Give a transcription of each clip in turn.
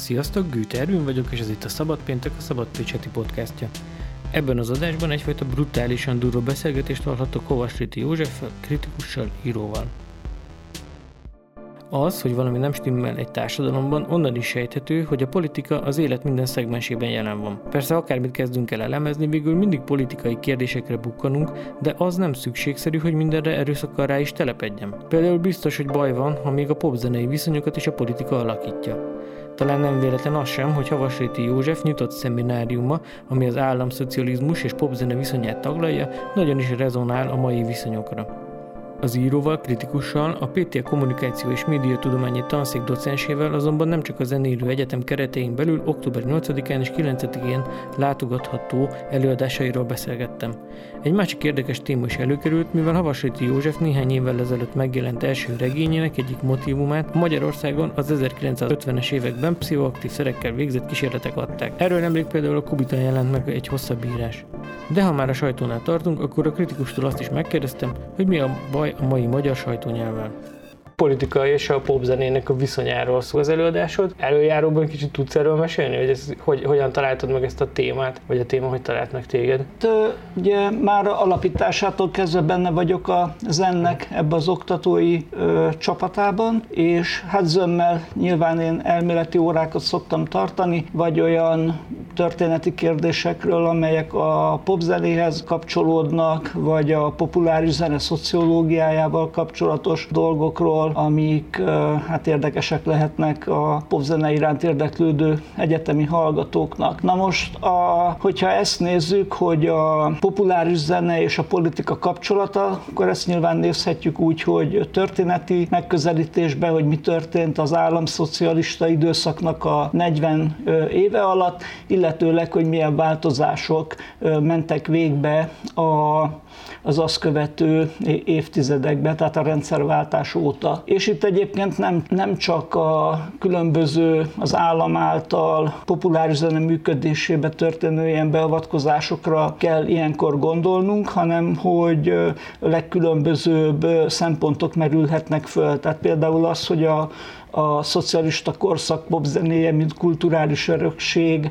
Sziasztok, Gűte Ervin vagyok, és ez itt a Szabad Péntek, a Szabad Pécseti podcastja. Ebben az adásban egyfajta brutálisan durva beszélgetést hallhattok Kovasriti József, kritikussal, íróval. Az, hogy valami nem stimmel egy társadalomban, onnan is sejthető, hogy a politika az élet minden szegmensében jelen van. Persze akármit kezdünk el elemezni, végül mindig politikai kérdésekre bukkanunk, de az nem szükségszerű, hogy mindenre erőszakkal rá is telepedjem. Például biztos, hogy baj van, ha még a popzenei viszonyokat is a politika alakítja. Talán nem véletlen az sem, hogy Havasréti József nyitott szemináriuma, ami az államszocializmus és popzene viszonyát taglalja, nagyon is rezonál a mai viszonyokra. Az íróval, kritikussal, a PTL Kommunikáció és Médiatudományi Tanszék docensével azonban nem csak a Zenélő Egyetem keretein belül október 8-án és 9-én látogatható előadásairól beszélgettem. Egy másik érdekes téma is előkerült, mivel Havasréti József néhány évvel ezelőtt megjelent első regényének egyik motivumát Magyarországon az 1950-es években pszichoaktív szerekkel végzett kísérletek adták. Erről nemrég például a Kubita jelent meg egy hosszabb írás. De ha már a sajtónál tartunk, akkor a kritikustól azt is megkérdeztem, hogy mi a baj a mai magyar sajtónyelvvel politika és a popzenének a viszonyáról szól az előadásod. Előjáróban kicsit tudsz erről mesélni, hogy, ez, hogy hogyan találtad meg ezt a témát, vagy a téma hogy talált meg téged? De, ugye már alapításától kezdve benne vagyok a zennek ebbe az oktatói ö, csapatában, és hát zömmel nyilván én elméleti órákat szoktam tartani, vagy olyan történeti kérdésekről, amelyek a popzenéhez kapcsolódnak, vagy a populáris zene szociológiájával kapcsolatos dolgokról, amik hát érdekesek lehetnek a popzene iránt érdeklődő egyetemi hallgatóknak. Na most, a, hogyha ezt nézzük, hogy a populáris zene és a politika kapcsolata, akkor ezt nyilván nézhetjük úgy, hogy történeti megközelítésbe, hogy mi történt az államszocialista időszaknak a 40 éve alatt, illetőleg, hogy milyen változások mentek végbe a az azt követő évtizedekben, tehát a rendszerváltás óta. És itt egyébként nem, nem csak a különböző az állam által populáris zene működésébe történő ilyen beavatkozásokra kell ilyenkor gondolnunk, hanem hogy legkülönbözőbb szempontok merülhetnek föl. Tehát például az, hogy a, a szocialista korszak popzenéje, mint kulturális örökség,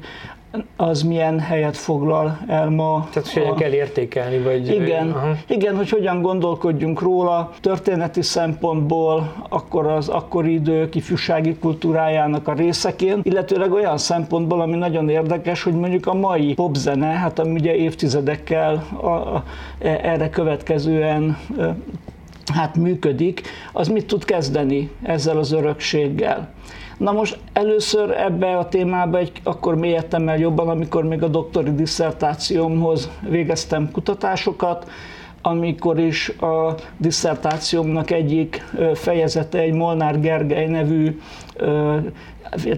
az milyen helyet foglal el ma. Tehát, hogy hogyan kell értékelni, vagy... Igen, aha. igen, hogy hogyan gondolkodjunk róla történeti szempontból, akkor az akkori idők ifjúsági kultúrájának a részeként, illetőleg olyan szempontból, ami nagyon érdekes, hogy mondjuk a mai popzene, hát ami ugye évtizedekkel a, a, erre következően hát működik, az mit tud kezdeni ezzel az örökséggel. Na most először ebbe a témába egy, akkor mélyedtem el jobban, amikor még a doktori diszertációmhoz végeztem kutatásokat, amikor is a diszertációmnak egyik fejezete egy Molnár Gergely nevű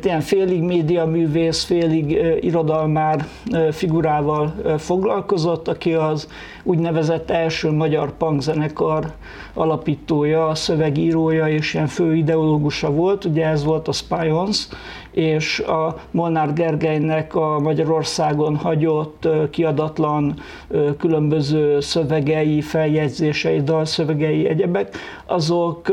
ilyen félig média művész, félig irodalmár figurával foglalkozott, aki az úgynevezett első magyar punkzenekar alapítója, szövegírója és ilyen fő ideológusa volt, ugye ez volt a Spions, és a Molnár Gergelynek a Magyarországon hagyott kiadatlan különböző szövegei, feljegyzései, dalszövegei, egyebek, azok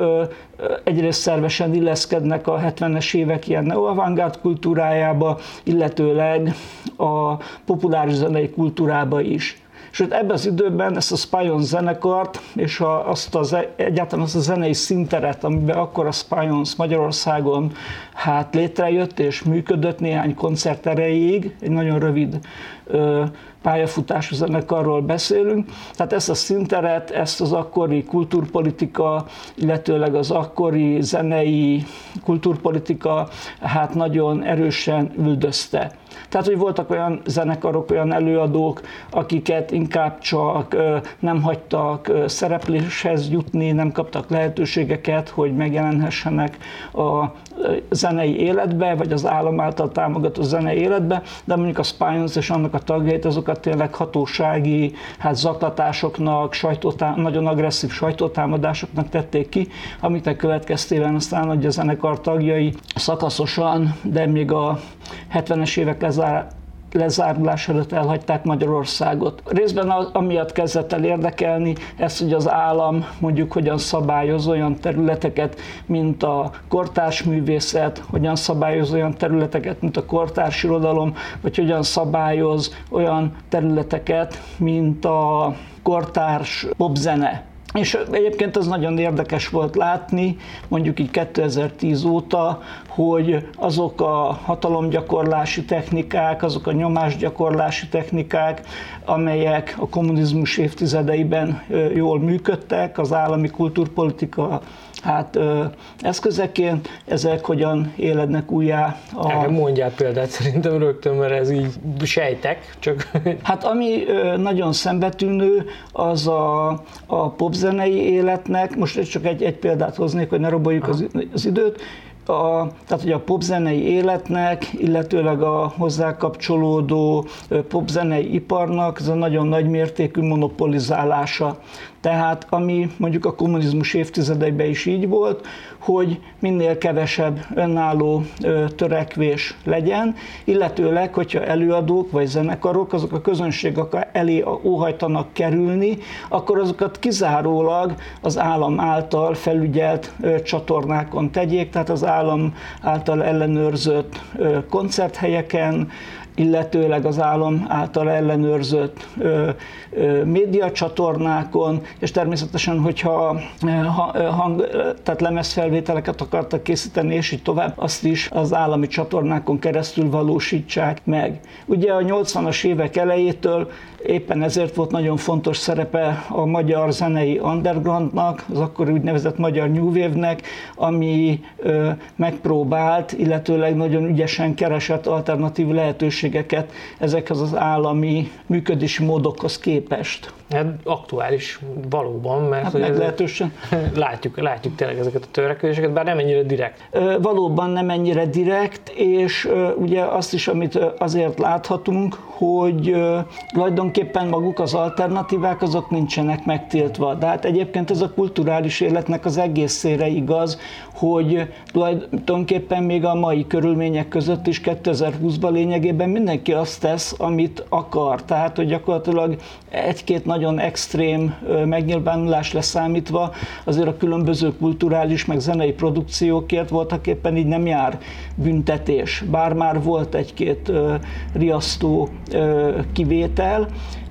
egyrészt szervesen illeszkednek a 70-es évek ilyen neoavantgárd kultúrájába, illetőleg a populáris zenei kultúrába is. Sőt, ebben az időben ezt a Spion zenekart, és a, azt az, egyáltalán azt a zenei szinteret, amiben akkor a Spions Magyarországon hát létrejött és működött néhány koncert erejéig, egy nagyon rövid ö, pályafutású zenekarról beszélünk. Tehát ezt a szinteret, ezt az akkori kultúrpolitika, illetőleg az akkori zenei kultúrpolitika hát nagyon erősen üldözte. Tehát, hogy voltak olyan zenekarok, olyan előadók, akiket inkább csak nem hagytak szerepléshez jutni, nem kaptak lehetőségeket, hogy megjelenhessenek a zenei életbe, vagy az állam által támogató zenei életbe, de mondjuk a Spines és annak a tagjait, azokat tényleg hatósági hát zaklatásoknak, sajtótá- nagyon agresszív sajtótámadásoknak tették ki, amiknek következtében aztán hogy a zenekar tagjai szakaszosan, de még a 70-es évek lezár, lezárulás előtt elhagyták Magyarországot. Részben amiatt kezdett el érdekelni ez, hogy az állam mondjuk hogyan szabályoz olyan területeket, mint a kortárs művészet, hogyan szabályoz olyan területeket, mint a kortárs irodalom, vagy hogyan szabályoz olyan területeket, mint a kortárs popzene. És egyébként az nagyon érdekes volt látni, mondjuk így 2010 óta, hogy azok a hatalomgyakorlási technikák, azok a nyomásgyakorlási technikák, amelyek a kommunizmus évtizedeiben jól működtek, az állami kulturpolitika hát eszközeként, ezek hogyan élednek újjá. A... Erre mondjál példát szerintem rögtön, mert ez így sejtek, csak... Hát ami nagyon szembetűnő, az a, a popzenei életnek, most csak egy, egy példát hoznék, hogy ne roboljuk az, az időt, a, tehát hogy a popzenei életnek, illetőleg a hozzá kapcsolódó popzenei iparnak ez a nagyon nagy mértékű monopolizálása. Tehát ami mondjuk a kommunizmus évtizedeiben is így volt, hogy minél kevesebb önálló törekvés legyen, illetőleg, hogyha előadók vagy zenekarok, azok a közönség elé óhajtanak kerülni, akkor azokat kizárólag az állam által felügyelt csatornákon tegyék, tehát az állam által ellenőrzött koncerthelyeken, illetőleg az állam által ellenőrzött ö, ö, médiacsatornákon, és természetesen, hogyha ha, hang, tehát lemezfelvételeket akartak készíteni, és így tovább, azt is az állami csatornákon keresztül valósítsák meg. Ugye a 80-as évek elejétől Éppen ezért volt nagyon fontos szerepe a magyar zenei undergroundnak, az akkor úgynevezett magyar New Wave-nek, ami ö, megpróbált, illetőleg nagyon ügyesen keresett alternatív lehetőségeket ezekhez az állami működési módokhoz képest. Hát aktuális valóban, mert hát meglehetősen. látjuk, látjuk tényleg ezeket a törekvéseket, bár nem ennyire direkt. Valóban nem ennyire direkt, és ugye azt is, amit azért láthatunk, hogy tulajdonképpen maguk az alternatívák azok nincsenek megtiltva. De hát egyébként ez a kulturális életnek az egészére igaz, hogy tulajdonképpen még a mai körülmények között is 2020-ban lényegében mindenki azt tesz, amit akar. Tehát, hogy gyakorlatilag egy-két nagyon extrém megnyilvánulás leszámítva, azért a különböző kulturális meg zenei produkciókért voltak éppen így nem jár büntetés. Bár már volt egy-két riasztó kivétel,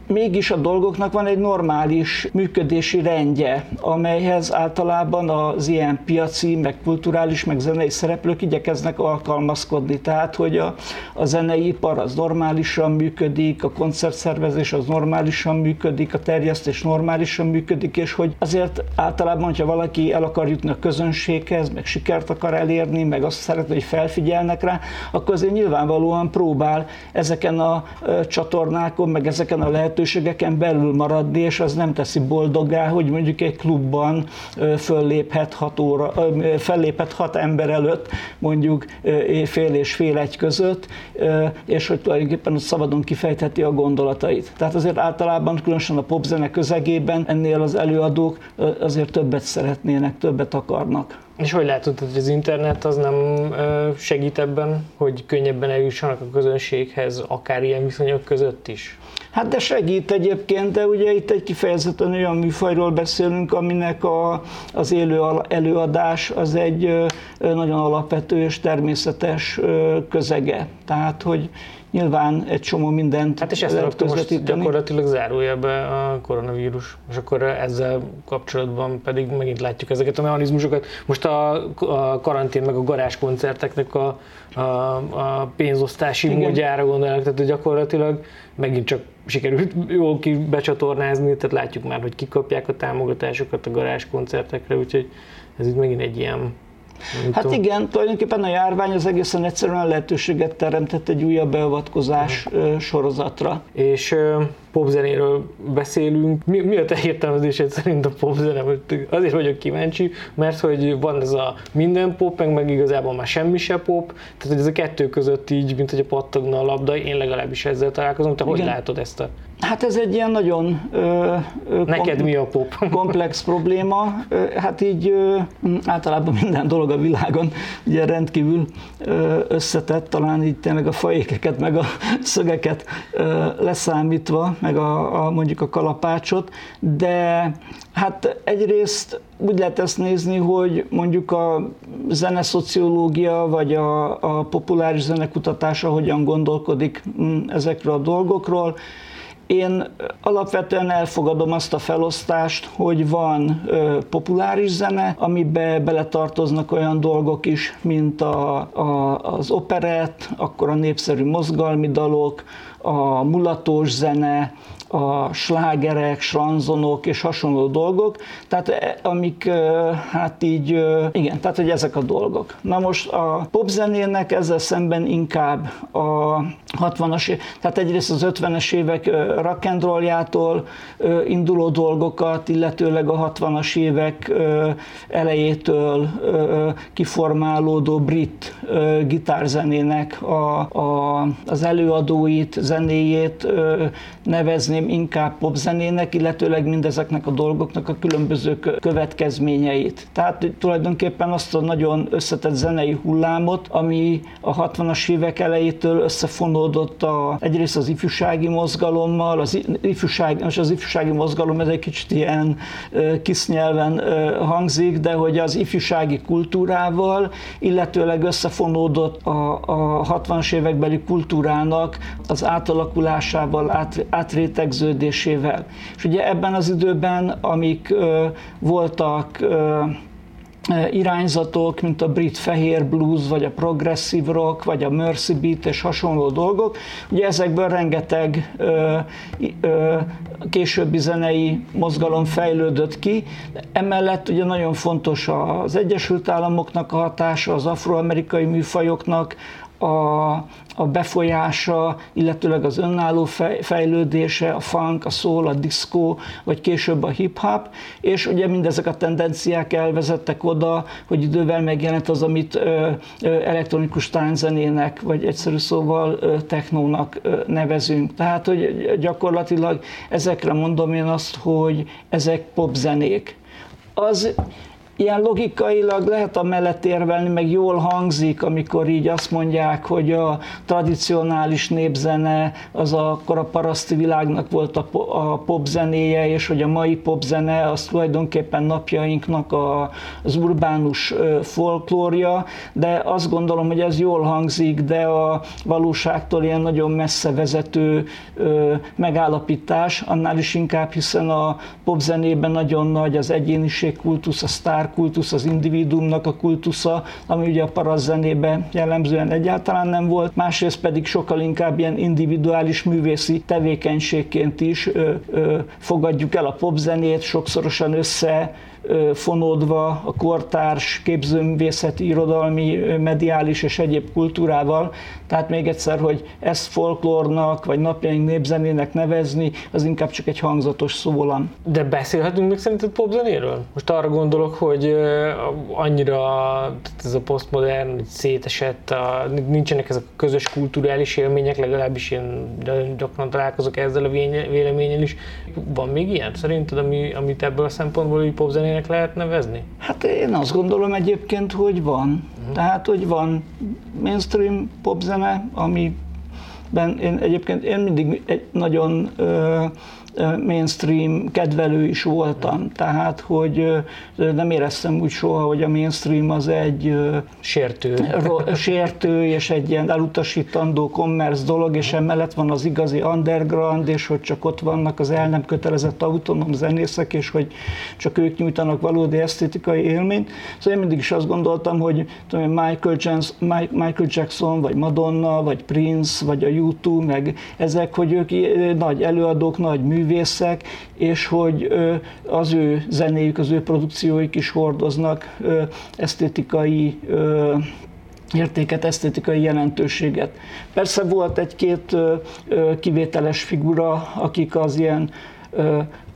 mégis a dolgoknak van egy normális működési rendje, amelyhez általában az ilyen piaci, meg kulturális, meg zenei szereplők igyekeznek alkalmazkodni. Tehát, hogy a, a zenei ipar az normálisan működik, a koncertszervezés az normálisan működik, a terjesztés normálisan működik, és hogy azért általában, hogyha valaki el akar jutni a közönséghez, meg sikert akar elérni, meg azt szeretne, hogy felfigyelnek rá, akkor azért nyilvánvalóan próbál ezeken a csatornákon, meg ezeken a lehet lehetőségeken belül maradni, és az nem teszi boldoggá, hogy mondjuk egy klubban fölléphet hat, óra, felléphet hat ember előtt, mondjuk fél és fél egy között, és hogy tulajdonképpen szabadon kifejtheti a gondolatait. Tehát azért általában, különösen a popzene közegében ennél az előadók azért többet szeretnének, többet akarnak. És hogy látod, hogy az internet az nem segít ebben, hogy könnyebben eljussanak a közönséghez, akár ilyen viszonyok között is? Hát de segít egyébként, de ugye itt egy kifejezetten olyan műfajról beszélünk, aminek a, az élő előadás az egy nagyon alapvető és természetes közege. Tehát, hogy nyilván egy csomó mindent Hát és ezt lehet most gyakorlatilag zárulja be a koronavírus, és akkor ezzel kapcsolatban pedig megint látjuk ezeket a mechanizmusokat. Most a, a karantén meg a garázskoncerteknek a, a, a pénzosztási Igen. módjára gondolnak, tehát gyakorlatilag megint csak sikerült jól becsatornázni, tehát látjuk már, hogy kikapják a támogatásokat a garázskoncertekre, úgyhogy ez itt megint egy ilyen Hát tudom. igen, tulajdonképpen a járvány az egészen egyszerűen lehetőséget teremtett egy újabb beavatkozás uh-huh. sorozatra. És popzenéről beszélünk. Mi, mi a te értelmezésed szerint a popzene? Azért vagyok kíváncsi, mert hogy van ez a minden pop, meg, meg igazából már semmi se pop, tehát hogy ez a kettő között így, mint hogy a pattogna a labda, én legalábbis ezzel találkozom. Te Igen. hogy látod ezt a Hát ez egy ilyen nagyon ö, ö, Neked mi a pop? komplex probléma. Hát így ö, általában minden dolog a világon ugye rendkívül ö, összetett, talán így tényleg a fajékeket, meg a szögeket ö, leszámítva, meg a, a mondjuk a kalapácsot, de hát egyrészt úgy lehet ezt nézni, hogy mondjuk a zeneszociológia, vagy a, a populáris zenekutatása hogyan gondolkodik mm, ezekről a dolgokról, én alapvetően elfogadom azt a felosztást, hogy van ö, populáris zene, amibe beletartoznak olyan dolgok is, mint a, a, az operett, akkor a népszerű mozgalmi dalok, a mulatós zene, a slágerek, slanzonok és hasonló dolgok, tehát e, amik hát így, igen, tehát hogy ezek a dolgok. Na most a popzenének ezzel szemben inkább a 60-as, tehát egyrészt az 50-es évek rock and rolljától induló dolgokat, illetőleg a 60-as évek elejétől kiformálódó brit gitárzenének a, a, az előadóit, zenéjét nevezném inkább popzenének, illetőleg mindezeknek a dolgoknak a különböző következményeit. Tehát tulajdonképpen azt a nagyon összetett zenei hullámot, ami a 60-as évek elejétől összefonódott a, egyrészt az ifjúsági mozgalommal, az ifjúság, most az ifjúsági mozgalom ez egy kicsit ilyen kis nyelven hangzik, de hogy az ifjúsági kultúrával, illetőleg összefonódott a, a 60-as évekbeli kultúrának az átalakulásával, át, átrétegződésével. És ugye ebben az időben, amik voltak irányzatok, mint a brit fehér blues, vagy a progressive rock, vagy a mercy beat és hasonló dolgok. Ugye ezekből rengeteg ö, ö, későbbi zenei mozgalom fejlődött ki. Emellett ugye nagyon fontos az Egyesült Államoknak a hatása, az afroamerikai műfajoknak, a, a befolyása, illetőleg az önálló fejlődése, a funk, a soul, a disco, vagy később a hip-hop, és ugye mindezek a tendenciák elvezettek oda, hogy idővel megjelent az, amit ö, ö, elektronikus tánczenének, vagy egyszerű szóval ö, technónak ö, nevezünk. Tehát, hogy gyakorlatilag ezekre mondom én azt, hogy ezek popzenék. Az ilyen logikailag lehet a mellett érvelni, meg jól hangzik, amikor így azt mondják, hogy a tradicionális népzene az akkor a paraszti világnak volt a, a popzenéje, és hogy a mai popzene az tulajdonképpen napjainknak a, az urbánus folklórja, de azt gondolom, hogy ez jól hangzik, de a valóságtól ilyen nagyon messze vezető megállapítás, annál is inkább, hiszen a popzenében nagyon nagy az egyéniség kultusz, a sztár kultusz, az individuumnak a kultusza, ami ugye a parazzenében jellemzően egyáltalán nem volt, másrészt pedig sokkal inkább ilyen individuális művészi tevékenységként is ö, ö, fogadjuk el a popzenét, sokszorosan össze fonódva a kortárs képzőművészeti, irodalmi, mediális és egyéb kultúrával. Tehát még egyszer, hogy ezt folklórnak vagy napjaink népzenének nevezni, az inkább csak egy hangzatos szólam. De beszélhetünk még szerinted popzenéről? Most arra gondolok, hogy annyira ez a posztmodern szétesett, nincsenek ezek a közös kulturális élmények, legalábbis én gyakran találkozok ezzel a véleményen is. Van még ilyen szerinted, ami, amit ebből a szempontból popzenének zenének lehet nevezni? Hát én azt gondolom egyébként, hogy van. Uh-huh. Tehát, hogy van mainstream popzene, amiben én egyébként én mindig egy nagyon ö, mainstream kedvelő is voltam, tehát hogy nem éreztem úgy soha, hogy a mainstream az egy sértő, sértő és egy ilyen elutasítandó commerce dolog, és emellett van az igazi underground, és hogy csak ott vannak az el nem kötelezett autonóm zenészek, és hogy csak ők nyújtanak valódi esztétikai élményt. Szóval én mindig is azt gondoltam, hogy tudom, Michael, Jackson, Michael Jackson, vagy Madonna, vagy Prince, vagy a U2, meg ezek, hogy ők nagy előadók, nagy művészek, művészek, és hogy az ő zenéjük, az ő produkcióik is hordoznak esztétikai értéket, esztétikai jelentőséget. Persze volt egy-két kivételes figura, akik az ilyen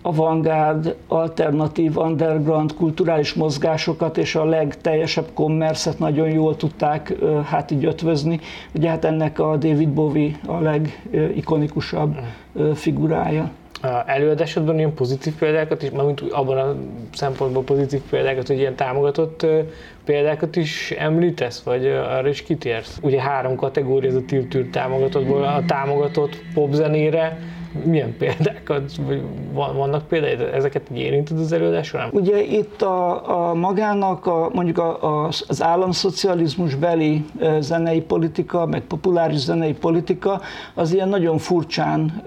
avantgárd, alternatív, underground kulturális mozgásokat és a legteljesebb kommerszet nagyon jól tudták hát így ötvözni. Ugye hát ennek a David Bowie a legikonikusabb figurája előadásodban ilyen pozitív példákat is, mármint abban a szempontból pozitív példákat, hogy ilyen támogatott példákat is említesz, vagy arra is kitérsz? Ugye három kategória, ez a Tiltűr támogatottból, a támogatott popzenére, milyen példákat, vagy vannak példáid, ezeket érinted az előadás során? Ugye itt a, a magának, a, mondjuk a, a, az államszocializmus beli zenei politika, meg populáris zenei politika, az ilyen nagyon furcsán,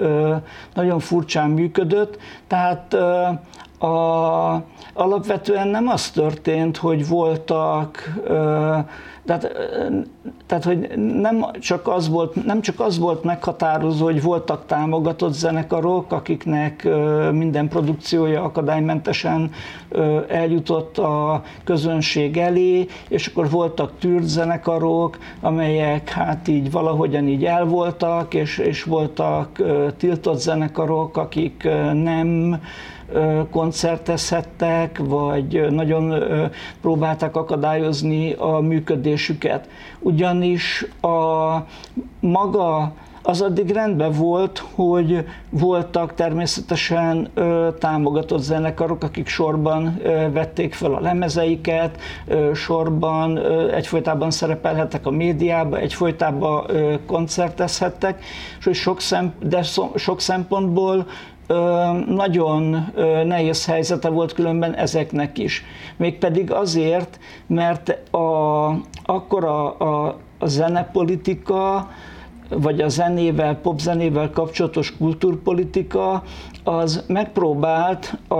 nagyon furcsán működött, tehát a, alapvetően nem az történt, hogy voltak tehát, tehát, hogy nem csak, az volt, nem csak az volt meghatározó, hogy voltak támogatott zenekarok, akiknek minden produkciója akadálymentesen eljutott a közönség elé, és akkor voltak tűrt zenekarok, amelyek hát így valahogyan így elvoltak, és, és voltak tiltott zenekarok, akik nem koncertezhettek, vagy nagyon próbálták akadályozni a működésüket. Ugyanis a maga az addig rendben volt, hogy voltak természetesen ö, támogatott zenekarok, akik sorban ö, vették fel a lemezeiket, ö, sorban ö, egyfolytában szerepelhettek a médiában, egyfolytában ö, koncertezhettek, és hogy sok, szem, de sok szempontból nagyon nehéz helyzete volt különben ezeknek is. Mégpedig azért, mert a, akkor a, a, a zenepolitika, vagy a zenével, popzenével kapcsolatos kultúrpolitika, az megpróbált a,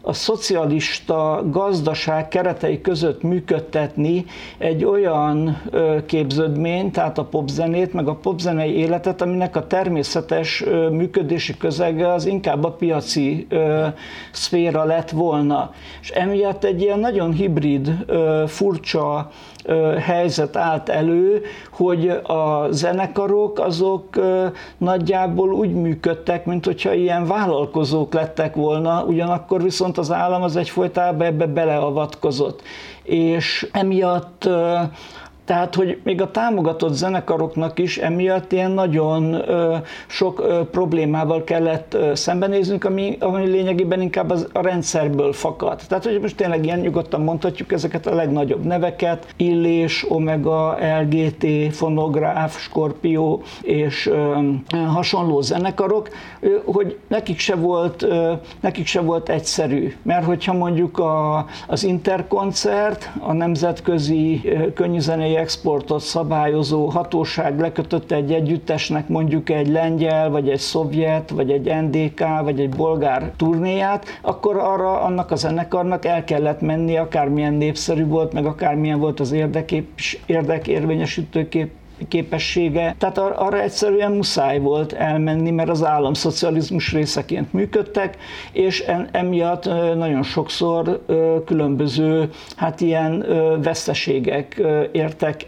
a szocialista gazdaság keretei között működtetni egy olyan képződményt, tehát a popzenét, meg a popzenei életet, aminek a természetes működési közege az inkább a piaci szféra lett volna. És emiatt egy ilyen nagyon hibrid, furcsa helyzet állt elő, hogy a zenekarok azok nagyjából úgy működtek, mint hogyha ilyen vállalkozók lettek volna, ugyanakkor viszont az állam az egyfolytában ebbe beleavatkozott. És emiatt tehát, hogy még a támogatott zenekaroknak is emiatt ilyen nagyon ö, sok ö, problémával kellett ö, szembenéznünk, ami, ami lényegében inkább az, a rendszerből fakad. Tehát, hogy most tényleg ilyen nyugodtan mondhatjuk ezeket a legnagyobb neveket, Illés, Omega, LGT, Fonográf, Scorpio és ö, hasonló zenekarok, ö, hogy nekik se volt, ö, nekik se volt egyszerű. Mert hogyha mondjuk a, az Interkoncert, a nemzetközi könnyűzenei exportot szabályozó hatóság lekötött egy együttesnek mondjuk egy lengyel, vagy egy szovjet, vagy egy NDK, vagy egy bolgár turnéját, akkor arra annak a zenekarnak el kellett menni, akármilyen népszerű volt, meg akármilyen volt az érdekép, érdekérvényesítő kép, képessége. Tehát ar- arra egyszerűen muszáj volt elmenni, mert az államszocializmus részeként működtek, és en- emiatt nagyon sokszor különböző, hát ilyen veszteségek értek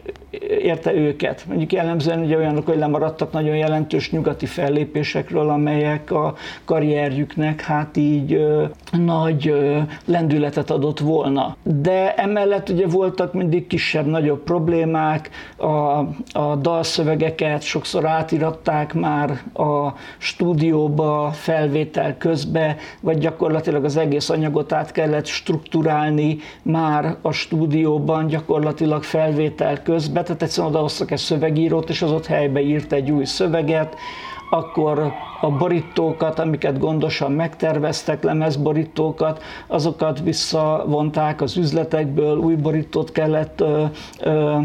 érte őket. Mondjuk jellemzően ugye olyanok, hogy lemaradtak nagyon jelentős nyugati fellépésekről, amelyek a karrierjüknek hát így ö, nagy ö, lendületet adott volna. De emellett ugye voltak mindig kisebb-nagyobb problémák, a, a dalszövegeket sokszor átiratták már a stúdióba felvétel közbe, vagy gyakorlatilag az egész anyagot át kellett strukturálni már a stúdióban, gyakorlatilag felvétel közben, tehát egyszerűen odahoztak egy szövegírót, és az ott helybe írt egy új szöveget, akkor a borítókat, amiket gondosan megterveztek, lemezborítókat, azokat visszavonták az üzletekből, új borítót kellett ö, ö,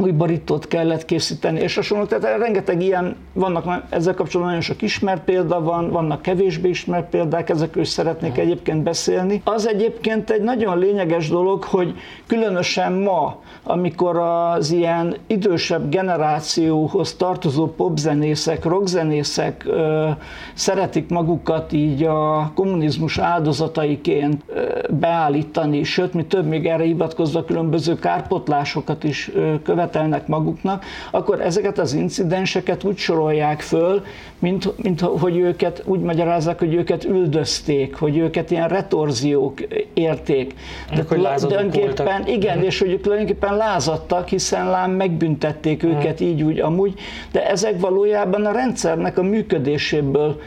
új barítót kellett készíteni, és hasonló. Tehát rengeteg ilyen, vannak ezzel kapcsolatban nagyon sok ismert példa van, vannak kevésbé ismert példák, ezekről is szeretnék egyébként beszélni. Az egyébként egy nagyon lényeges dolog, hogy különösen ma, amikor az ilyen idősebb generációhoz tartozó popzenészek, rockzenészek ö, szeretik magukat így a kommunizmus áldozataiként ö, beállítani, sőt, mi több még erre hivatkozva különböző kárpotlásokat is ö, követelnek maguknak, akkor ezeket az incidenseket úgy sorolják föl, mint, mint hogy őket úgy magyarázzák, hogy őket üldözték, hogy őket ilyen retorziók érték. De tulajdonképpen, igen, mm. és hogy ők tulajdonképpen lázadtak, hiszen lám megbüntették mm. őket így úgy amúgy, de ezek valójában a rendszernek a működéséből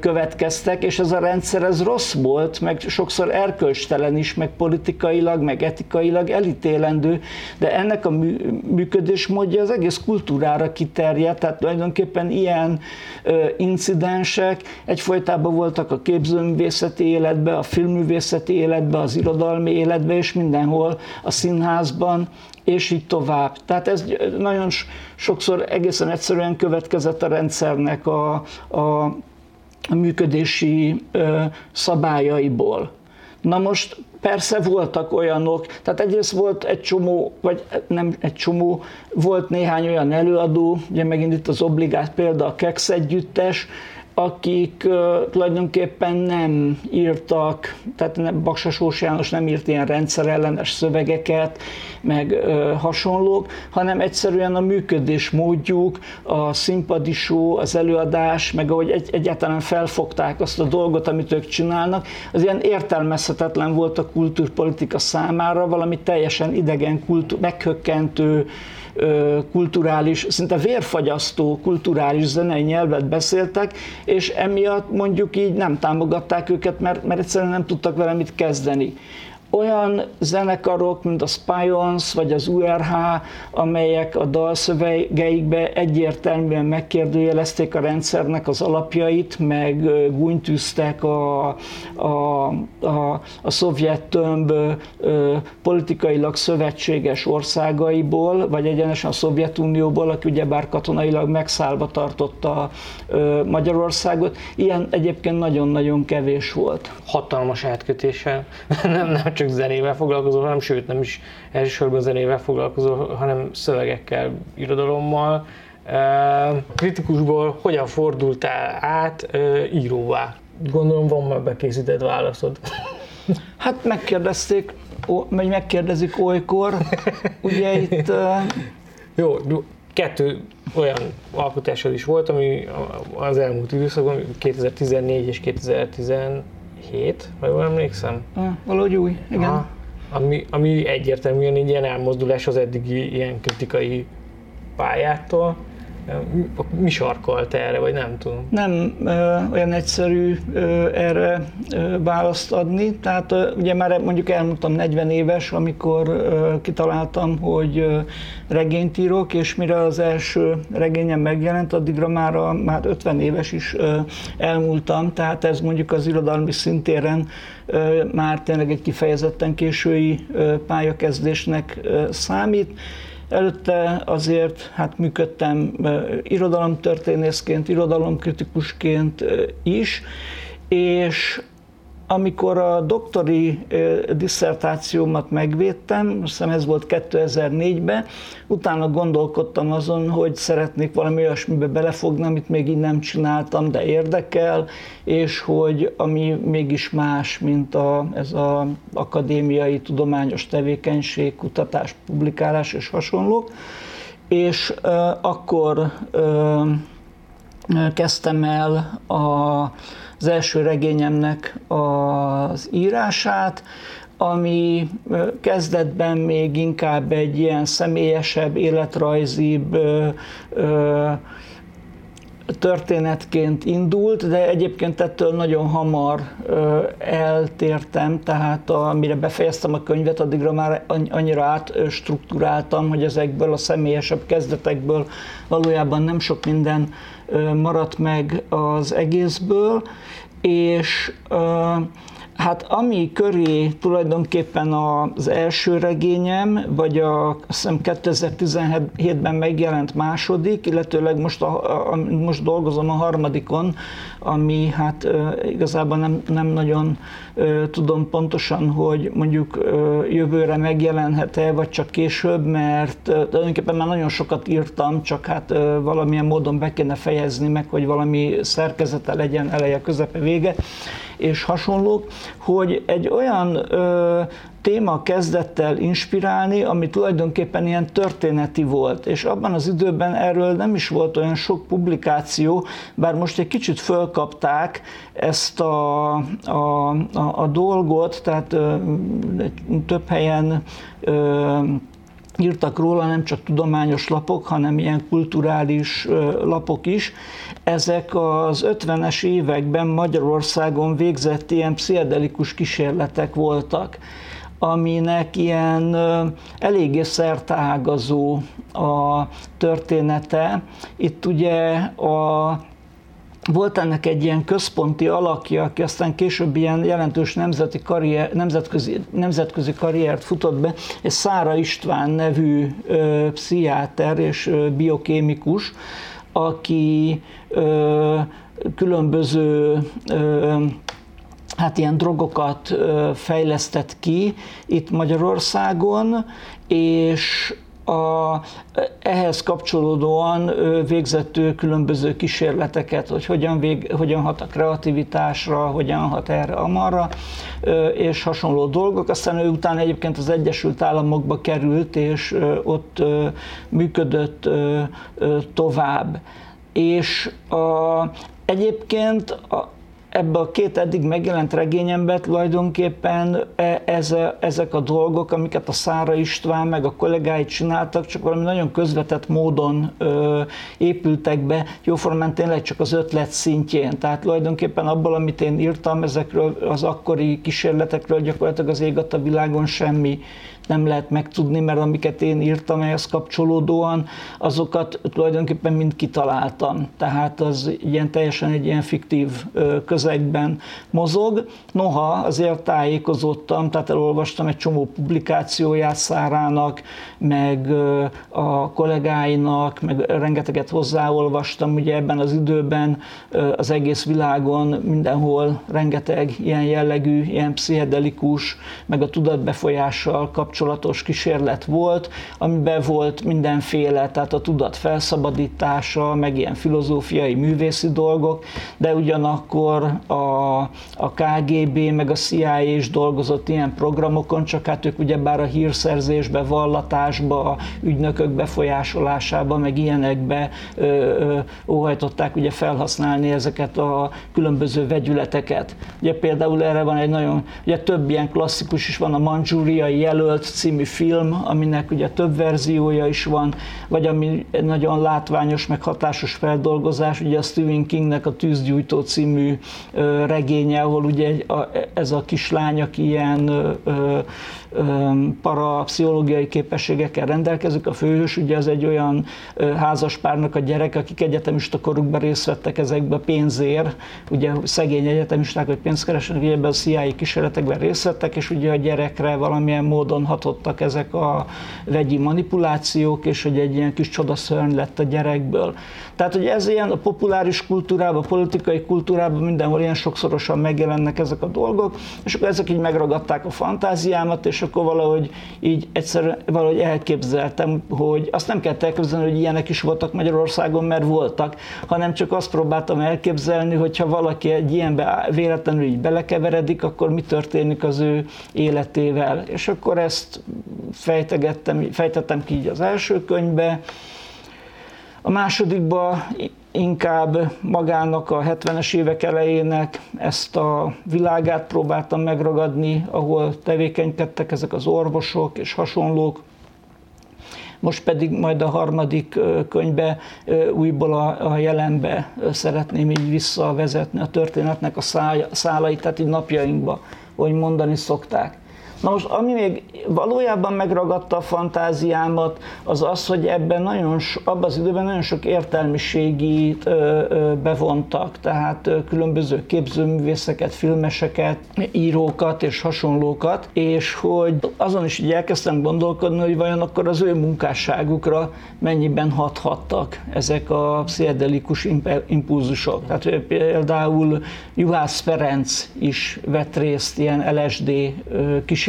következtek, és ez a rendszer ez rossz volt, meg sokszor erkölcstelen is, meg politikailag, meg etikailag elítélendő, de ennek a működésmódja az egész kultúrára kiterjedt, tehát tulajdonképpen ilyen incidensek egyfolytában voltak a képzőművészeti életbe, a filmművészeti életbe, az irodalmi életbe, és mindenhol a színházban, és így tovább. Tehát ez nagyon sokszor egészen egyszerűen következett a rendszernek a, a a működési szabályaiból. Na most persze voltak olyanok, tehát egyrészt volt egy csomó, vagy nem egy csomó, volt néhány olyan előadó, ugye megint itt az obligát példa a Kex együttes, akik tulajdonképpen nem írtak, tehát nem, Baksas János nem írt ilyen rendszerellenes szövegeket, meg hasonlók, hanem egyszerűen a működés módjuk, a színpadi show, az előadás, meg ahogy egy, egyáltalán felfogták azt a dolgot, amit ők csinálnak, az ilyen értelmezhetetlen volt a kultúrpolitika számára, valami teljesen idegen, kultúr, meghökkentő, kulturális, szinte vérfagyasztó kulturális zenei nyelvet beszéltek, és emiatt mondjuk így nem támogatták őket, mert, mert egyszerűen nem tudtak vele mit kezdeni olyan zenekarok, mint a Spions vagy az URH, amelyek a dalszövegeikbe egyértelműen megkérdőjelezték a rendszernek az alapjait, meg gúnytűztek a, a, a, a szovjet tömb politikailag szövetséges országaiból, vagy egyenesen a Szovjetunióból, aki ugyebár katonailag megszállva tartotta Magyarországot. Ilyen egyébként nagyon-nagyon kevés volt. Hatalmas átkötéssel, nem, nem csak zenével foglalkozol, hanem sőt nem is elsősorban zenével foglalkozol, hanem szövegekkel, irodalommal. Kritikusból hogyan fordultál át íróvá? Gondolom van már bekészített válaszod. Hát megkérdezték, vagy megkérdezik olykor, ugye itt... Jó, kettő olyan alkotásod is volt, ami az elmúlt időszakban, 2014 és 2017, ha jól emlékszem? Ah, valahogy új, igen. Aha, ami, ami egyértelműen egy ilyen elmozdulás az eddigi ilyen kritikai pályától. Mi sarkolt erre, vagy nem tudom? Nem ö, olyan egyszerű ö, erre ö, választ adni. Tehát ö, ugye már mondjuk elmúltam 40 éves, amikor ö, kitaláltam, hogy ö, regényt írok, és mire az első regényem megjelent, addigra már, a, már 50 éves is ö, elmúltam, tehát ez mondjuk az irodalmi szintéren ö, már tényleg egy kifejezetten késői ö, pályakezdésnek ö, számít Előtte azért hát működtem irodalomtörténészként, irodalomkritikusként is, és amikor a doktori diszertációmat megvédtem, azt hiszem ez volt 2004-ben, utána gondolkodtam azon, hogy szeretnék valami olyasmibe belefogni, amit még így nem csináltam, de érdekel, és hogy ami mégis más, mint a, ez az akadémiai tudományos tevékenység, kutatás, publikálás és hasonlók. És uh, akkor uh, kezdtem el a az első regényemnek az írását, ami kezdetben még inkább egy ilyen személyesebb, életrajzibb történetként indult, de egyébként ettől nagyon hamar eltértem, tehát amire befejeztem a könyvet, addigra már annyira átstruktúráltam, hogy ezekből a személyesebb kezdetekből valójában nem sok minden maradt meg az egészből, és Hát ami köré tulajdonképpen az első regényem, vagy a hiszem 2017-ben megjelent második, illetőleg most, a, a, most dolgozom a harmadikon, ami hát igazából nem, nem nagyon tudom pontosan, hogy mondjuk jövőre megjelenhet-e, vagy csak később, mert tulajdonképpen már nagyon sokat írtam, csak hát valamilyen módon be kéne fejezni meg, hogy valami szerkezete legyen eleje, közepe, vége, és hasonlók, hogy egy olyan téma kezdett el inspirálni, ami tulajdonképpen ilyen történeti volt, és abban az időben erről nem is volt olyan sok publikáció, bár most egy kicsit fölkapták ezt a, a, a, a dolgot, tehát ö, több helyen ö, írtak róla nem csak tudományos lapok, hanem ilyen kulturális lapok is. Ezek az 50-es években Magyarországon végzett ilyen pszichedelikus kísérletek voltak aminek ilyen eléggé szertágazó a története. Itt ugye a volt ennek egy ilyen központi alakja, aki aztán később ilyen jelentős nemzeti karrier, nemzetközi, nemzetközi karriert futott be, egy Szára István nevű ö, pszichiáter és ö, biokémikus, aki ö, különböző ö, hát ilyen drogokat fejlesztett ki itt Magyarországon, és a, ehhez kapcsolódóan végzett különböző kísérleteket, hogy hogyan, vég, hogyan hat a kreativitásra, hogyan hat erre, amarra, és hasonló dolgok. Aztán ő utána egyébként az Egyesült Államokba került, és ott működött tovább. És a, egyébként ebbe a két eddig megjelent regényemben tulajdonképpen e, ez, ezek a dolgok, amiket a Szára István meg a kollégái csináltak, csak valami nagyon közvetett módon ö, épültek be, jóformán tényleg csak az ötlet szintjén. Tehát tulajdonképpen abból, amit én írtam, ezekről az akkori kísérletekről gyakorlatilag az ég a világon semmi nem lehet megtudni, mert amiket én írtam ehhez kapcsolódóan, azokat tulajdonképpen mind kitaláltam. Tehát az ilyen teljesen egy ilyen fiktív közegben mozog. Noha azért tájékozottam, tehát elolvastam egy csomó publikációját Szárának, meg a kollégáinak, meg rengeteget hozzáolvastam, ugye ebben az időben az egész világon mindenhol rengeteg ilyen jellegű, ilyen pszichedelikus, meg a tudatbefolyással kapcsolatos kísérlet volt, amiben volt mindenféle, tehát a tudat felszabadítása, meg ilyen filozófiai, művészi dolgok, de ugyanakkor a, a KGB, meg a CIA is dolgozott ilyen programokon, csak hát ők ugyebár a hírszerzésbe, vallatásba, ügynökök befolyásolásába, meg ilyenekbe ö, ö, óhajtották ugye felhasználni ezeket a különböző vegyületeket. Ugye például erre van egy nagyon, ugye több ilyen klasszikus is van, a manzsúriai jelölt című film, aminek ugye több verziója is van, vagy ami egy nagyon látványos, meg hatásos feldolgozás, ugye a Stephen Kingnek a Tűzgyújtó című regénye, ahol ugye ez a kislány, aki ilyen parapszichológiai képességekkel rendelkezik. A főhős ugye az egy olyan házaspárnak a gyerek, akik egyetemista korukban részt vettek ezekbe pénzért, ugye szegény egyetemisták, hogy pénzt keresnek, ugye ebben a CIA kísérletekben részt vettek, és ugye a gyerekre valamilyen módon hatottak ezek a vegyi manipulációk, és hogy egy ilyen kis csodaszörny lett a gyerekből. Tehát, hogy ez ilyen a populáris kultúrában, a politikai kultúrában mindenhol ilyen sokszorosan megjelennek ezek a dolgok, és akkor ezek így megragadták a fantáziámat, és akkor valahogy így egyszer valahogy elképzeltem, hogy azt nem kell elképzelni, hogy ilyenek is voltak Magyarországon, mert voltak, hanem csak azt próbáltam elképzelni, hogyha valaki egy ilyenbe véletlenül így belekeveredik, akkor mi történik az ő életével. És akkor ezt fejtegettem, fejtettem ki így az első könyvbe, a másodikba inkább magának a 70-es évek elejének ezt a világát próbáltam megragadni, ahol tevékenykedtek ezek az orvosok és hasonlók. Most pedig majd a harmadik könyvbe újból a, a jelenbe szeretném így visszavezetni a történetnek a szálait, tehát így napjainkba, hogy mondani szokták. Na most, ami még valójában megragadta a fantáziámat, az az, hogy ebben nagyon, abban az időben nagyon sok értelmiségi bevontak, tehát különböző képzőművészeket, filmeseket, írókat és hasonlókat, és hogy azon is így elkezdtem gondolkodni, hogy vajon akkor az ő munkásságukra mennyiben hathattak ezek a pszichedelikus impulzusok. Tehát például Juhász Ferenc is vett részt ilyen LSD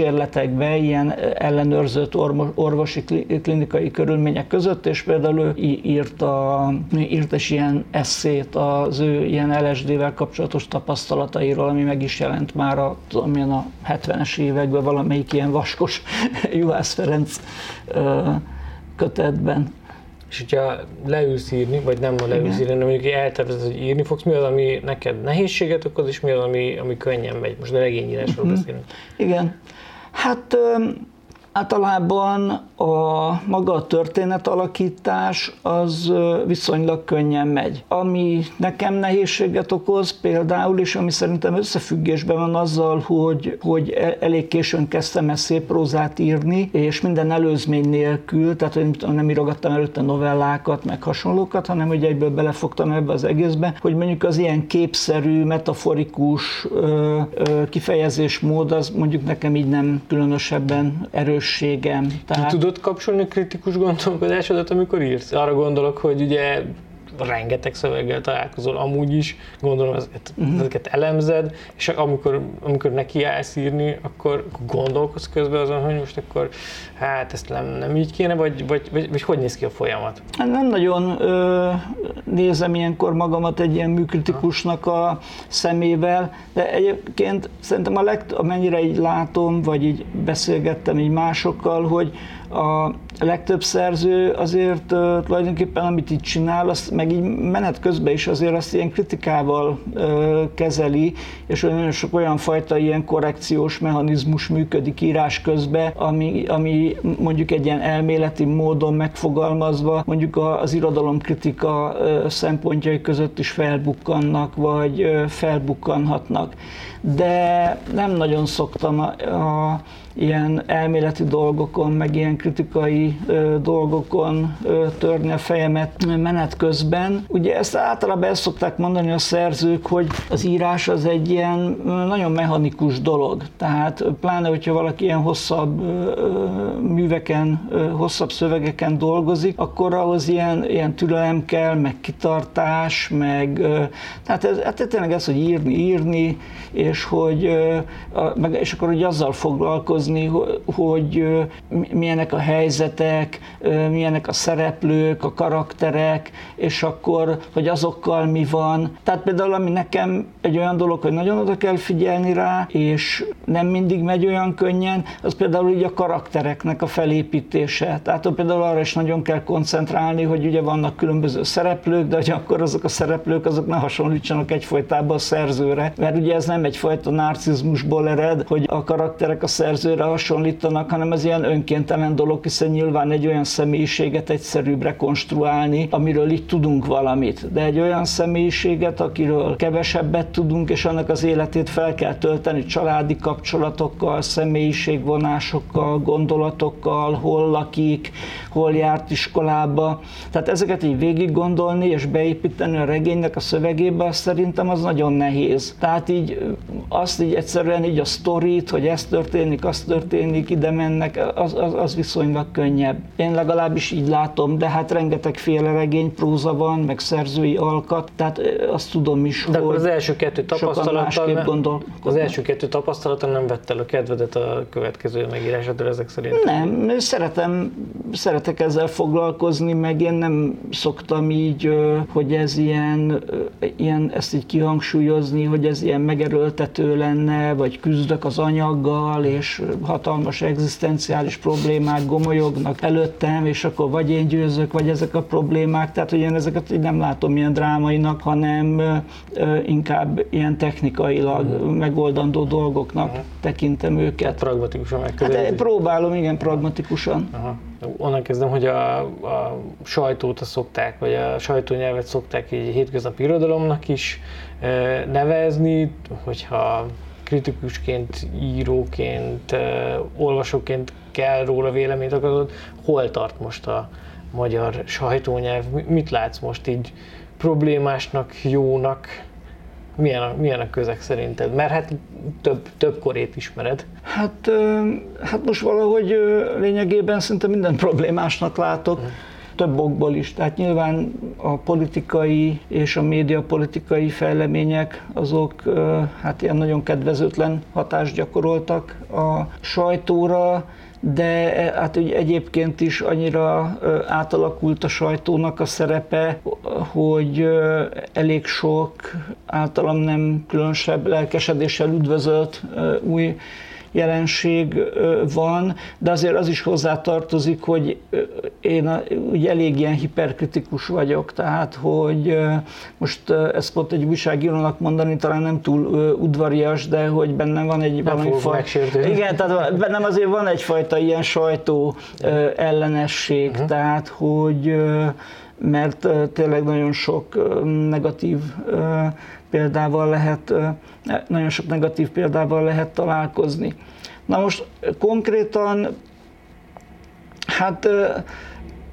kísérletekbe, ilyen ellenőrzött orvosi klinikai körülmények között, és például ő írt, a, írt is ilyen eszét az ő ilyen LSD-vel kapcsolatos tapasztalatairól, ami meg is jelent már a, tudom a 70-es években valamelyik ilyen vaskos Juhász Ferenc kötetben. És hogyha leülsz írni, vagy nem a leülsz írni, hanem mondjuk eltervezed, hogy írni fogsz, mi az, ami neked nehézséget okoz, és mi az, ami, ami könnyen megy? Most a regényírásról uh-huh. beszélünk. Igen. Hát Általában a maga a történetalakítás az viszonylag könnyen megy. Ami nekem nehézséget okoz például, és ami szerintem összefüggésben van azzal, hogy, hogy e, elég későn kezdtem ezt szép prózát írni, és minden előzmény nélkül, tehát hogy nem írogattam előtte novellákat, meg hasonlókat, hanem hogy egyből belefogtam ebbe az egészbe, hogy mondjuk az ilyen képszerű, metaforikus ö, ö, kifejezésmód, az mondjuk nekem így nem különösebben erős erősségem. Tehát... Ki tudod kapcsolni kritikus gondolkodásodat, amikor írsz? Arra gondolok, hogy ugye rengeteg szöveggel találkozol amúgy is, gondolom ezeket, uh-huh. ezeket elemzed, és amikor, amikor neki állsz írni, akkor gondolkodsz közben azon, hogy most akkor hát ezt nem, nem így kéne, vagy, vagy, vagy, vagy hogy néz ki a folyamat? Hát nem nagyon ö, nézem ilyenkor magamat egy ilyen műkritikusnak a szemével, de egyébként szerintem a legt, amennyire így látom, vagy így beszélgettem így másokkal, hogy a legtöbb szerző azért uh, tulajdonképpen, amit itt csinál, azt meg így menet közben is azért azt ilyen kritikával uh, kezeli, és nagyon sok olyan fajta ilyen korrekciós mechanizmus működik írás közben, ami, ami mondjuk egy ilyen elméleti módon megfogalmazva, mondjuk az irodalomkritika uh, szempontjai között is felbukkannak, vagy felbukkanhatnak. De nem nagyon szoktam a, a ilyen elméleti dolgokon, meg ilyen kritikai ö, dolgokon ö, törni a fejemet menet közben. Ugye ezt általában ezt szokták mondani a szerzők, hogy az írás az egy ilyen nagyon mechanikus dolog. Tehát pláne, hogyha valaki ilyen hosszabb ö, műveken, ö, hosszabb szövegeken dolgozik, akkor ahhoz ilyen, ilyen türelem kell, meg kitartás, meg ö, tehát ez, hát tényleg ez, hogy írni, írni, és hogy ö, a, meg, és akkor hogy azzal foglalkozni, dolgozni, hogy milyenek a helyzetek, milyenek a szereplők, a karakterek, és akkor, hogy azokkal mi van. Tehát például, ami nekem egy olyan dolog, hogy nagyon oda kell figyelni rá, és nem mindig megy olyan könnyen, az például így a karaktereknek a felépítése. Tehát például arra is nagyon kell koncentrálni, hogy ugye vannak különböző szereplők, de hogy akkor azok a szereplők azok ne hasonlítsanak egyfajtában a szerzőre, mert ugye ez nem egyfajta narcizmusból ered, hogy a karakterek a szerzőre szerzőre hasonlítanak, hanem ez ilyen önkéntelen dolog, hiszen nyilván egy olyan személyiséget egyszerűbb rekonstruálni, amiről itt tudunk valamit. De egy olyan személyiséget, akiről kevesebbet tudunk, és annak az életét fel kell tölteni családi kapcsolatokkal, személyiségvonásokkal, gondolatokkal, hol lakik, hol járt iskolába. Tehát ezeket így végig gondolni és beépíteni a regénynek a szövegébe, azt szerintem az nagyon nehéz. Tehát így azt így egyszerűen így a sztorit, hogy ez történik, az történik, ide mennek, az, az, az viszonylag könnyebb. Én legalábbis így látom, de hát rengetegféle regénypróza van, meg szerzői alkat, tehát azt tudom is, de hogy az első kettő tapasztalattal az első kettő tapasztalattal nem vett el a kedvedet a következő megírásától ezek szerint? Nem, szeretem, szeretek ezzel foglalkozni, meg én nem szoktam így, hogy ez ilyen, ilyen ezt így kihangsúlyozni, hogy ez ilyen megerőltető lenne, vagy küzdök az anyaggal, és hatalmas egzisztenciális problémák gomolyognak előttem, és akkor vagy én győzök, vagy ezek a problémák, tehát hogy én ezeket így nem látom ilyen drámainak, hanem inkább ilyen technikailag uh-huh. megoldandó dolgoknak uh-huh. tekintem őket. Tehát pragmatikusan megközelítés. Hát próbálom, igen, pragmatikusan. Uh-huh. Onnan kezdem, hogy a, a sajtót szokták, vagy a sajtónyelvet szokták így hétköznapi irodalomnak is nevezni, hogyha kritikusként, íróként, olvasóként kell róla véleményt akarod, hol tart most a magyar sajtónyelv? Mit látsz most így problémásnak, jónak? Milyen a, milyen a közeg szerinted? Mert hát több, több korét ismered. Hát, hát most valahogy lényegében szinte minden problémásnak látok. Hmm több okból is. Tehát nyilván a politikai és a média politikai fejlemények azok hát ilyen nagyon kedvezőtlen hatást gyakoroltak a sajtóra, de hát ugye egyébként is annyira átalakult a sajtónak a szerepe, hogy elég sok általam nem különösebb lelkesedéssel üdvözölt új jelenség van, de azért az is hozzá tartozik, hogy én ugye elég ilyen hiperkritikus vagyok, tehát hogy most ezt pont egy újságírónak mondani talán nem túl udvarias, de hogy bennem van egy valami fajta... Igen, tehát bennem azért van egyfajta ilyen sajtó ellenesség, uh-huh. tehát hogy mert tényleg nagyon sok negatív példával lehet, nagyon sok negatív példával lehet találkozni. Na most konkrétan, hát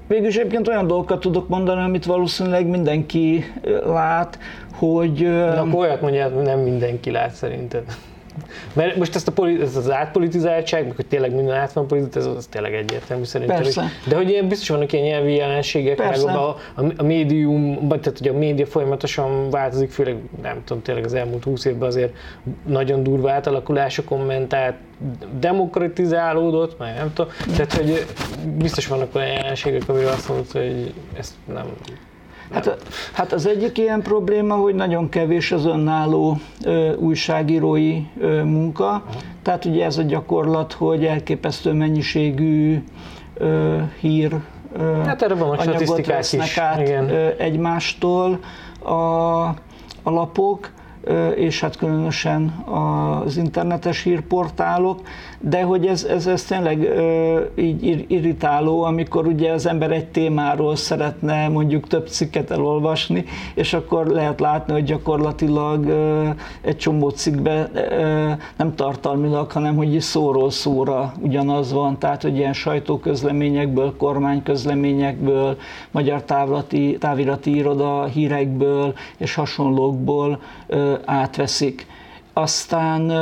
Végülis egyébként olyan dolgokat tudok mondani, amit valószínűleg mindenki lát, hogy... Na, akkor olyat mondja, nem mindenki lát szerinted. Mert most ezt, a politi- ezt az átpolitizáltság, hogy tényleg minden át van politizálva, ez az tényleg egyértelmű szerintem. Persze. De hogy ilyen biztos vannak ilyen nyelvi jelenségek, meg a, a, a médium, tehát hogy a média folyamatosan változik, főleg nem tudom, tényleg az elmúlt húsz évben azért nagyon durva átalakulás a kommentált, demokratizálódott, meg nem tudom. Tehát, hogy biztos vannak olyan jelenségek, amiről azt mondod, hogy ezt nem Hát, hát az egyik ilyen probléma, hogy nagyon kevés az önálló ö, újságírói ö, munka. Aha. Tehát ugye ez a gyakorlat, hogy elképesztő mennyiségű ö, hír ö, hát erre van anyagot vesznek is. át Igen. Ö, egymástól a, a lapok és hát különösen az internetes hírportálok, de hogy ez, ez, ez tényleg így irritáló, amikor ugye az ember egy témáról szeretne mondjuk több cikket elolvasni, és akkor lehet látni, hogy gyakorlatilag egy csomó cikkben nem tartalmilag, hanem hogy szóról szóra ugyanaz van, tehát hogy ilyen sajtóközleményekből, kormányközleményekből, magyar távlati, távirati iroda hírekből és hasonlókból átveszik. Aztán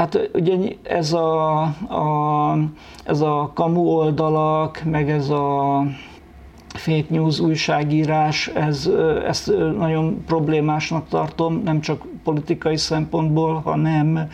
Hát ugye ez a, a, ez a kamu oldalak, meg ez a fake news újságírás, ez, ezt nagyon problémásnak tartom, nem csak politikai szempontból, hanem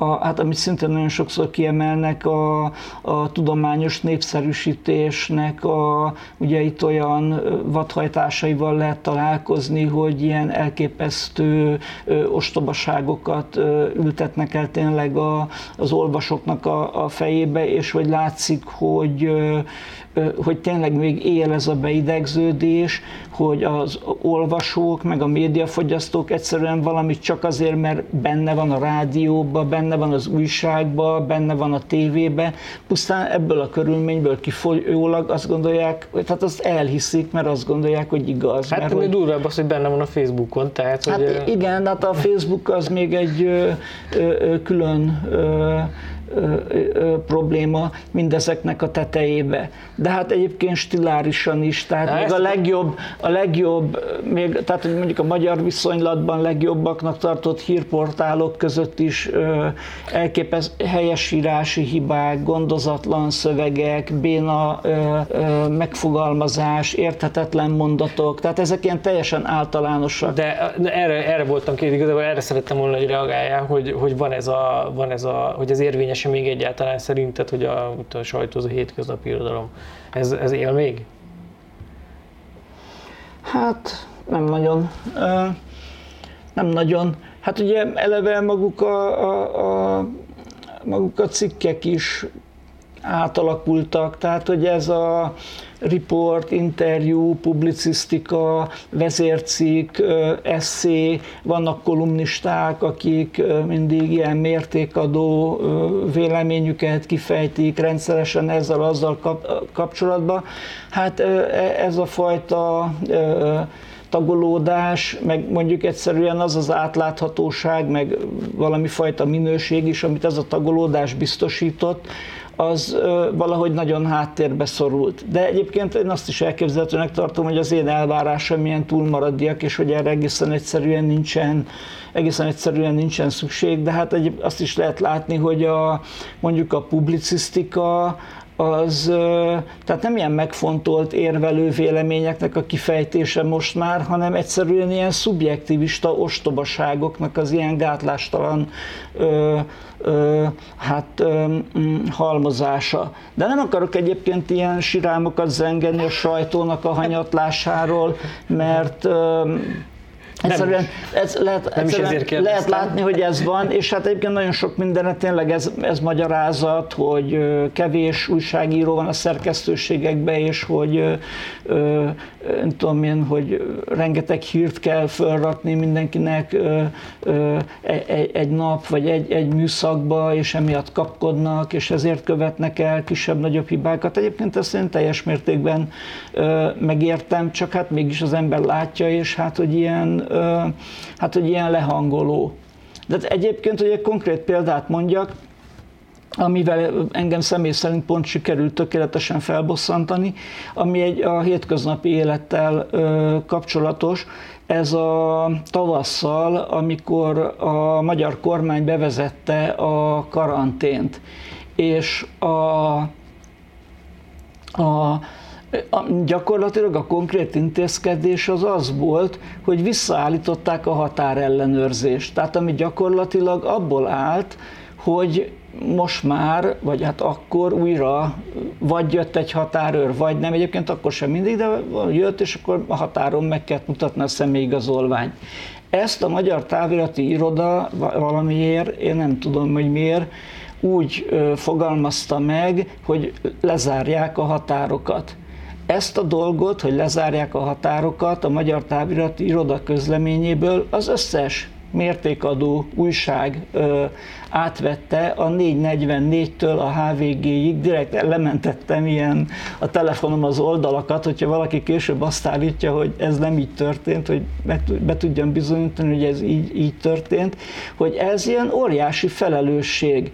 a, hát amit szintén nagyon sokszor kiemelnek, a, a tudományos népszerűsítésnek a, ugye itt olyan vadhajtásaival lehet találkozni, hogy ilyen elképesztő ö, ostobaságokat ö, ültetnek el tényleg a, az olvasóknak a, a fejébe, és hogy látszik, hogy ö, hogy tényleg még él ez a beidegződés, hogy az olvasók, meg a médiafogyasztók egyszerűen valamit csak azért, mert benne van a rádióban, benne van az újságban, benne van a tévében, pusztán ebből a körülményből kifolyólag azt gondolják, hogy hát azt elhiszik, mert azt gondolják, hogy igaz. Hát mert, hogy... durvább az, hogy benne van a Facebookon, tehát hát hogy... igen, hát a Facebook az még egy ö, ö, külön ö, probléma mindezeknek a tetejébe. De hát egyébként stilárisan is, tehát Na még a legjobb, a legjobb, még, tehát hogy mondjuk a magyar viszonylatban legjobbaknak tartott hírportálok között is elképez helyesírási hibák, gondozatlan szövegek, béna megfogalmazás, érthetetlen mondatok, tehát ezek ilyen teljesen általánosak. De, de erre, erre voltam két, igazából erre szerettem volna, hogy reagáljál, hogy, hogy van ez a, van ez a, hogy az érvényes érvényes még egyáltalán szerinted, hogy a, a sajtó, az a hétköznapi irodalom, ez, ez él még? Hát nem nagyon. Nem nagyon. Hát ugye eleve maguk a, a, a, maguk a cikkek is átalakultak, tehát hogy ez a report, interjú, publicisztika, vezércikk, eszé, vannak kolumnisták, akik mindig ilyen mértékadó véleményüket kifejtik rendszeresen ezzel azzal kapcsolatban. Hát e, ez a fajta tagolódás, meg mondjuk egyszerűen az az átláthatóság, meg valami fajta minőség is, amit ez a tagolódás biztosított, az valahogy nagyon háttérbe szorult. De egyébként én azt is elképzelhetőnek tartom, hogy az én elvárásom milyen túlmaradiak, és hogy erre egészen egyszerűen nincsen, egészen egyszerűen nincsen szükség, de hát egy, azt is lehet látni, hogy a, mondjuk a publicisztika, az tehát nem ilyen megfontolt érvelő véleményeknek a kifejtése most már, hanem egyszerűen ilyen szubjektivista ostobaságoknak az ilyen gátlástalan ö, ö, hát ö, halmozása. De nem akarok egyébként ilyen sirámokat zengeni a sajtónak a hanyatlásáról, mert ö, Egyszerűen ez lehet, nem egyszerűen lehet látni, hogy ez van, és hát egyébként nagyon sok mindenre tényleg ez, ez magyarázat, hogy kevés újságíró van a szerkesztőségekben, és hogy nem tudom én, hogy rengeteg hírt kell felrakni mindenkinek egy, egy nap, vagy egy, egy műszakba, és emiatt kapkodnak, és ezért követnek el kisebb-nagyobb hibákat. Egyébként ezt én teljes mértékben megértem, csak hát mégis az ember látja, és hát, hogy ilyen hát hogy ilyen lehangoló. De egyébként, hogy egy konkrét példát mondjak, amivel engem személy szerint pont sikerült tökéletesen felbosszantani, ami egy a hétköznapi élettel ö, kapcsolatos. Ez a tavasszal, amikor a magyar kormány bevezette a karantént, és a, a a, gyakorlatilag a konkrét intézkedés az az volt, hogy visszaállították a határellenőrzést. Tehát ami gyakorlatilag abból állt, hogy most már, vagy hát akkor újra vagy jött egy határőr, vagy nem, egyébként akkor sem mindig, de jött, és akkor a határon meg kellett mutatni a személyigazolványt. Ezt a Magyar Távirati Iroda valamiért, én nem tudom, hogy miért, úgy fogalmazta meg, hogy lezárják a határokat. Ezt a dolgot, hogy lezárják a határokat a Magyar Távirati Iroda közleményéből az összes mértékadó újság ö, átvette a 444-től a HVG-ig, direkt lementettem ilyen a telefonom az oldalakat, hogyha valaki később azt állítja, hogy ez nem így történt, hogy be tudjam bizonyítani, hogy ez így, így történt, hogy ez ilyen óriási felelősség.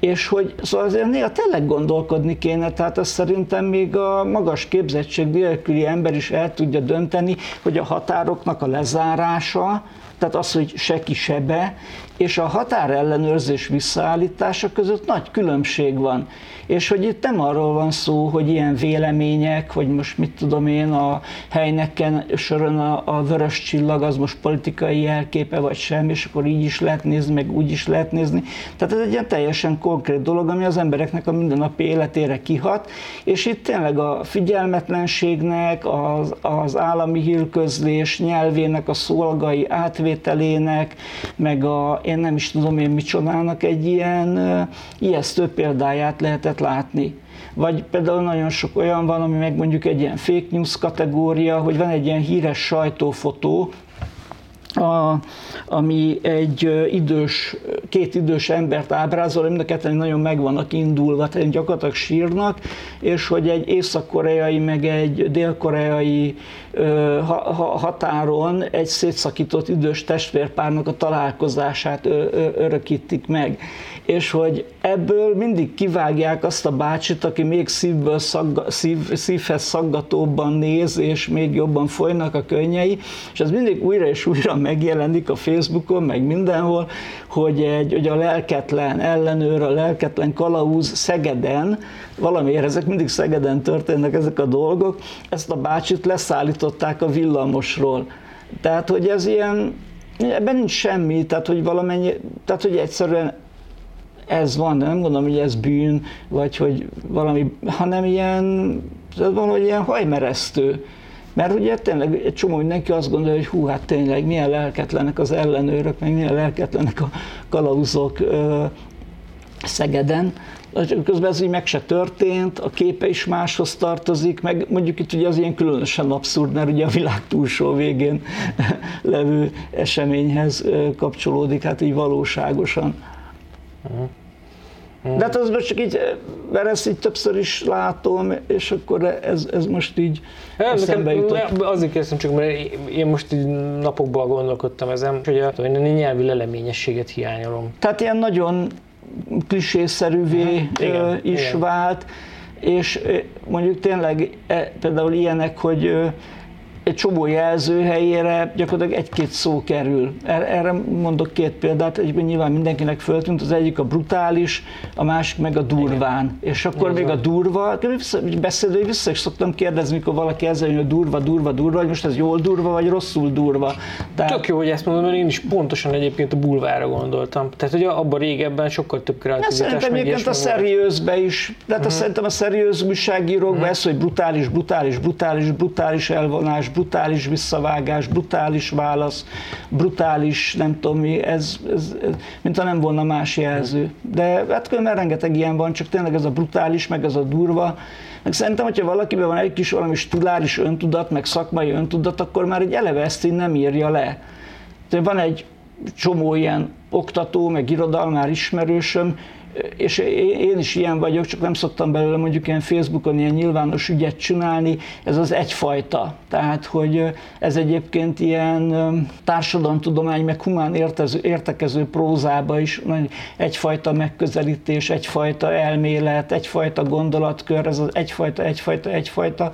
És hogy szóval azért néha tényleg gondolkodni kéne, tehát azt szerintem még a magas képzettség nélküli ember is el tudja dönteni, hogy a határoknak a lezárása, tehát az, hogy se ki se be, és a határellenőrzés visszaállítása között nagy különbség van. És hogy itt nem arról van szó, hogy ilyen vélemények, hogy most mit tudom én, a helyneken soron a, a vörös csillag az most politikai jelképe vagy sem, és akkor így is lehet nézni, meg úgy is lehet nézni. Tehát ez egy ilyen teljesen konkrét dolog, ami az embereknek a mindennapi életére kihat, és itt tényleg a figyelmetlenségnek, az, az állami hírközlés nyelvének a szolgai átvételének, meg a én nem is tudom én micsodának egy ilyen ijesztő példáját lehetett látni. Vagy például nagyon sok olyan van, ami meg mondjuk egy ilyen fake news kategória, hogy van egy ilyen híres sajtófotó, a, ami egy idős, két idős embert ábrázol, mind a ketten nagyon meg vannak indulva, tehát gyakorlatilag sírnak, és hogy egy észak-koreai meg egy dél-koreai határon egy szétszakított idős testvérpárnak a találkozását örökítik meg. És hogy ebből mindig kivágják azt a bácsit, aki még szívből szagga, szív, szívhez szaggatóbban néz, és még jobban folynak a könnyei, és ez mindig újra és újra megjelenik a Facebookon, meg mindenhol, hogy, egy, hogy a lelketlen ellenőr, a lelketlen kalauz Szegeden, valamiért ezek mindig Szegeden történnek ezek a dolgok, ezt a bácsit leszállították a villamosról. Tehát, hogy ez ilyen, ebben nincs semmi, tehát, hogy valamennyi, tehát, hogy egyszerűen ez van, de nem gondolom, hogy ez bűn, vagy hogy valami, hanem ilyen, ez valahogy ilyen hajmeresztő. Mert ugye tényleg egy csomó mindenki azt gondolja, hogy hú, hát tényleg milyen lelketlenek az ellenőrök, meg milyen lelketlenek a kalauzok ö, Szegeden, közben ez így meg se történt, a képe is máshoz tartozik, meg mondjuk itt ugye az ilyen különösen abszurd, mert ugye a világ túlsó végén levő eseményhez kapcsolódik, hát így valóságosan. De hát az most csak így, mert ezt így többször is látom, és akkor ez, ez most így hát, eszembe jutott. Azért kérdeztem csak, mert én most így napokban gondolkodtam ezen, hogy a, a nyelvi leleményességet hiányolom. Tehát ilyen nagyon klisészerűvé igen, is igen. vált, és mondjuk tényleg e, például ilyenek, hogy egy csomó jelző helyére gyakorlatilag egy-két szó kerül. Erre mondok két példát, egyben nyilván mindenkinek föltűnt, az egyik a brutális, a másik meg a durván. Igen. És akkor Igen. még a durva, beszélő vissza is szoktam kérdezni, mikor valaki ezzel jön, hogy durva, durva, durva, hogy most ez jól durva, vagy rosszul durva. Tehát... Tök jó, hogy ezt mondom, mert én is pontosan egyébként a bulvára gondoltam. Tehát, hogy abban régebben sokkal több kreativitás. Szerintem egyébként a szeriőzbe is, tehát uh-huh. szerintem a szeriőz újságírókban uh-huh. ez, hogy brutális, brutális, brutális, brutális elvonás, brutális visszavágás, brutális válasz, brutális nem tudom mi, ez, ez, ez mint ha nem volna más jelző. De hát különben rengeteg ilyen van, csak tényleg ez a brutális, meg ez a durva, meg szerintem, hogyha valakiben van egy kis valami stiláris öntudat, meg szakmai öntudat, akkor már egy eleve ezt így nem írja le. De van egy csomó ilyen oktató, meg irodalmár ismerősöm, és én is ilyen vagyok, csak nem szoktam belőle mondjuk ilyen Facebookon ilyen nyilvános ügyet csinálni, ez az egyfajta. Tehát, hogy ez egyébként ilyen társadalomtudomány, meg humán értező, értekező prózába is egyfajta megközelítés, egyfajta elmélet, egyfajta gondolatkör, ez az egyfajta, egyfajta, egyfajta.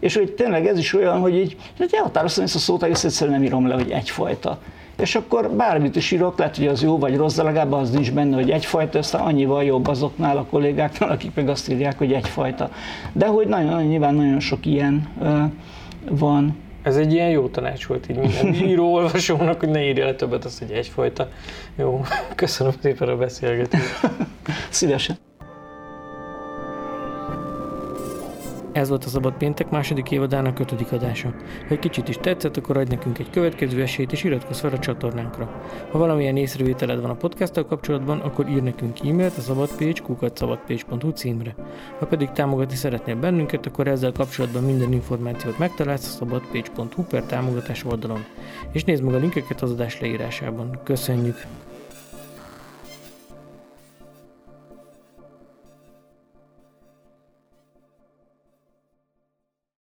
És hogy tényleg ez is olyan, hogy így, hogy elhatároztam ezt a szót, egész egyszerűen nem írom le, hogy egyfajta és akkor bármit is írok, lehet, hogy az jó vagy rossz, de legalább az nincs benne, hogy egyfajta, aztán annyival jobb azoknál a kollégáknál, akik meg azt írják, hogy egyfajta. De hogy nagyon, nagyon nyilván nagyon sok ilyen uh, van. Ez egy ilyen jó tanács volt így minden író olvasónak, hogy ne írja le többet azt, hogy egyfajta. Jó, köszönöm szépen a beszélgetést. Szívesen. Ez volt a Szabad Péntek második évadának ötödik adása. Ha egy kicsit is tetszett, akkor adj nekünk egy következő esélyt és iratkozz fel a csatornánkra. Ha valamilyen észrevételed van a podcasttal kapcsolatban, akkor ír nekünk e-mailt a szabadpage.hu címre. Ha pedig támogatni szeretnél bennünket, akkor ezzel kapcsolatban minden információt megtalálsz a szabadpage.hu per támogatás oldalon. És nézd meg a linkeket az adás leírásában. Köszönjük!